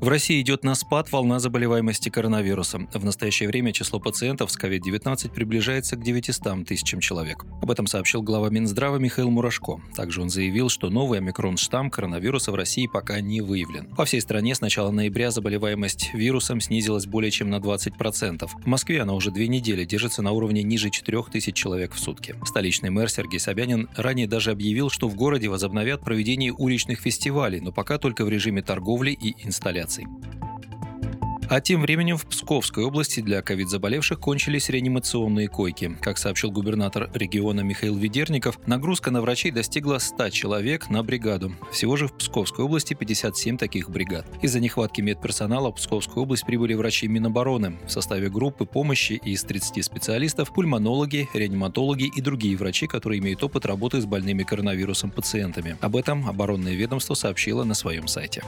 В России идет на спад волна заболеваемости коронавирусом. В настоящее время число пациентов с COVID-19 приближается к 900 тысячам человек. Об этом сообщил глава Минздрава Михаил Мурашко. Также он заявил, что новый омикрон-штамм коронавируса в России пока не выявлен. По всей стране с начала ноября заболеваемость вирусом снизилась более чем на 20%. В Москве она уже две недели держится на уровне ниже 4 тысяч человек в сутки. Столичный мэр Сергей Собянин ранее даже объявил, что в городе возобновят проведение уличных фестивалей, но пока только в режиме торговли и инсталляций операций. А тем временем в Псковской области для ковид-заболевших кончились реанимационные койки. Как сообщил губернатор региона Михаил Ведерников, нагрузка на врачей достигла 100 человек на бригаду. Всего же в Псковской области 57 таких бригад. Из-за нехватки медперсонала в Псковскую область прибыли врачи Минобороны. В составе группы помощи из 30 специалистов пульмонологи, реаниматологи и другие врачи, которые имеют опыт работы с больными коронавирусом пациентами. Об этом оборонное ведомство сообщило на своем сайте.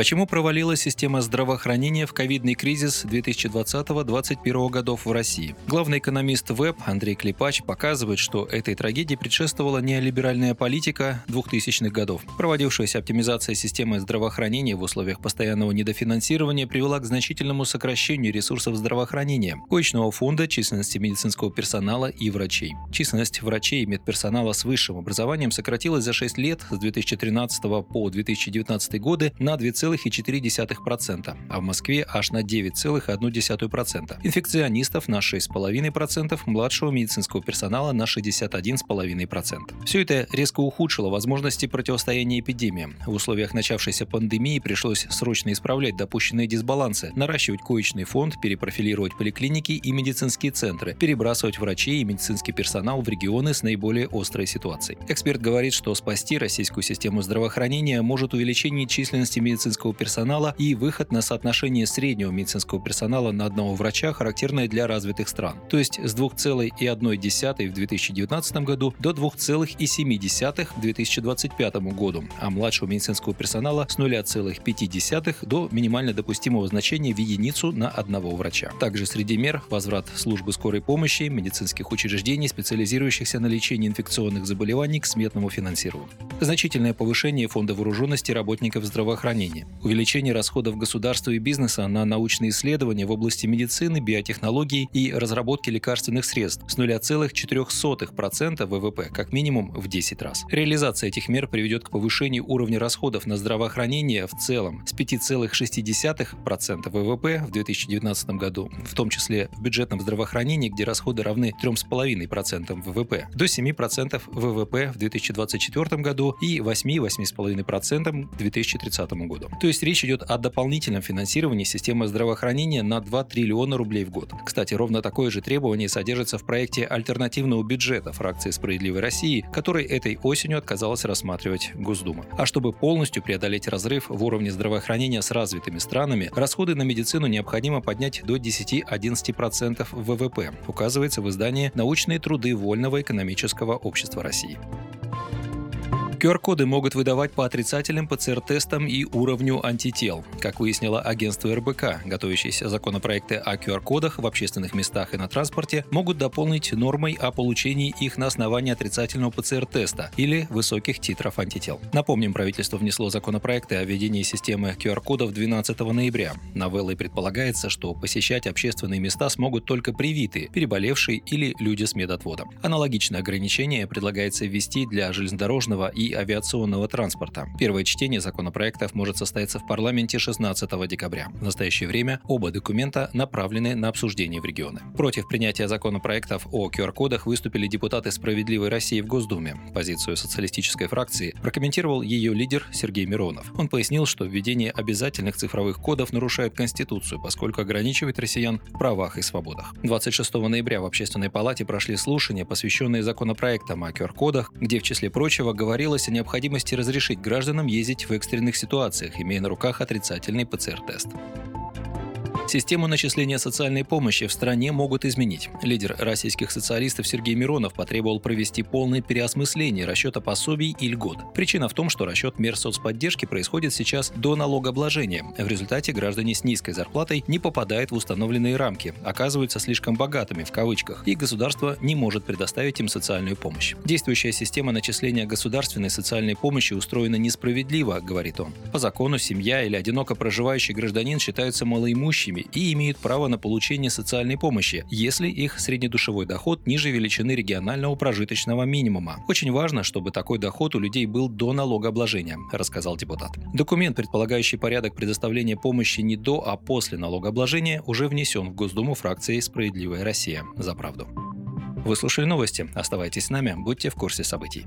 Почему провалилась система здравоохранения в ковидный кризис 2020-2021 годов в России? Главный экономист ВЭБ Андрей Клепач показывает, что этой трагедии предшествовала неолиберальная политика 2000-х годов. Проводившаяся оптимизация системы здравоохранения в условиях постоянного недофинансирования привела к значительному сокращению ресурсов здравоохранения, коечного фонда, численности медицинского персонала и врачей. Численность врачей и медперсонала с высшим образованием сократилась за 6 лет с 2013 по 2019 годы на 2,5 9,4%, а в Москве аж на 9,1%. Инфекционистов на 6,5%, младшего медицинского персонала на 61,5%. Все это резко ухудшило возможности противостояния эпидемии. В условиях начавшейся пандемии пришлось срочно исправлять допущенные дисбалансы, наращивать коечный фонд, перепрофилировать поликлиники и медицинские центры, перебрасывать врачей и медицинский персонал в регионы с наиболее острой ситуацией. Эксперт говорит, что спасти российскую систему здравоохранения может увеличение численности медицинского медицинского персонала и выход на соотношение среднего медицинского персонала на одного врача, характерное для развитых стран. То есть с 2,1 в 2019 году до 2,7 в 2025 году, а младшего медицинского персонала с 0,5 до минимально допустимого значения в единицу на одного врача. Также среди мер возврат службы скорой помощи, медицинских учреждений, специализирующихся на лечении инфекционных заболеваний к сметному финансированию. Значительное повышение фонда вооруженности работников здравоохранения увеличение расходов государства и бизнеса на научные исследования в области медицины, биотехнологий и разработки лекарственных средств с 0,04% ВВП как минимум в 10 раз. Реализация этих мер приведет к повышению уровня расходов на здравоохранение в целом с 5,6% ВВП в 2019 году, в том числе в бюджетном здравоохранении, где расходы равны 3,5% ВВП, до 7% ВВП в 2024 году и 8-8,5% к 2030 году. То есть речь идет о дополнительном финансировании системы здравоохранения на 2 триллиона рублей в год. Кстати, ровно такое же требование содержится в проекте альтернативного бюджета фракции «Справедливой России», который этой осенью отказалась рассматривать Госдума. А чтобы полностью преодолеть разрыв в уровне здравоохранения с развитыми странами, расходы на медицину необходимо поднять до 10-11% ВВП, указывается в издании «Научные труды Вольного экономического общества России». QR-коды могут выдавать по отрицательным ПЦР-тестам и уровню антител. Как выяснило агентство РБК, готовящиеся законопроекты о QR-кодах в общественных местах и на транспорте могут дополнить нормой о получении их на основании отрицательного ПЦР-теста или высоких титров антител. Напомним, правительство внесло законопроекты о введении системы QR-кодов 12 ноября. Новеллой предполагается, что посещать общественные места смогут только привитые, переболевшие или люди с медотводом. Аналогичное ограничение предлагается ввести для железнодорожного и авиационного транспорта. Первое чтение законопроектов может состояться в парламенте 16 декабря. В настоящее время оба документа направлены на обсуждение в регионы. Против принятия законопроектов о QR-кодах выступили депутаты «Справедливой России» в Госдуме. Позицию социалистической фракции прокомментировал ее лидер Сергей Миронов. Он пояснил, что введение обязательных цифровых кодов нарушает Конституцию, поскольку ограничивает россиян в правах и свободах. 26 ноября в Общественной палате прошли слушания, посвященные законопроектам о QR-кодах, где, в числе прочего, говорилось говорилось о необходимости разрешить гражданам ездить в экстренных ситуациях, имея на руках отрицательный ПЦР-тест. Систему начисления социальной помощи в стране могут изменить. Лидер российских социалистов Сергей Миронов потребовал провести полное переосмысление расчета пособий и льгот. Причина в том, что расчет мер соцподдержки происходит сейчас до налогообложения. В результате граждане с низкой зарплатой не попадают в установленные рамки, оказываются слишком богатыми в кавычках, и государство не может предоставить им социальную помощь. Действующая система начисления государственной социальной помощи устроена несправедливо, говорит он. По закону семья или одиноко проживающий гражданин считаются малоимущими доходами и имеют право на получение социальной помощи, если их среднедушевой доход ниже величины регионального прожиточного минимума. Очень важно, чтобы такой доход у людей был до налогообложения, рассказал депутат. Документ, предполагающий порядок предоставления помощи не до, а после налогообложения, уже внесен в Госдуму фракцией «Справедливая Россия» за правду. Вы слушали новости. Оставайтесь с нами, будьте в курсе событий.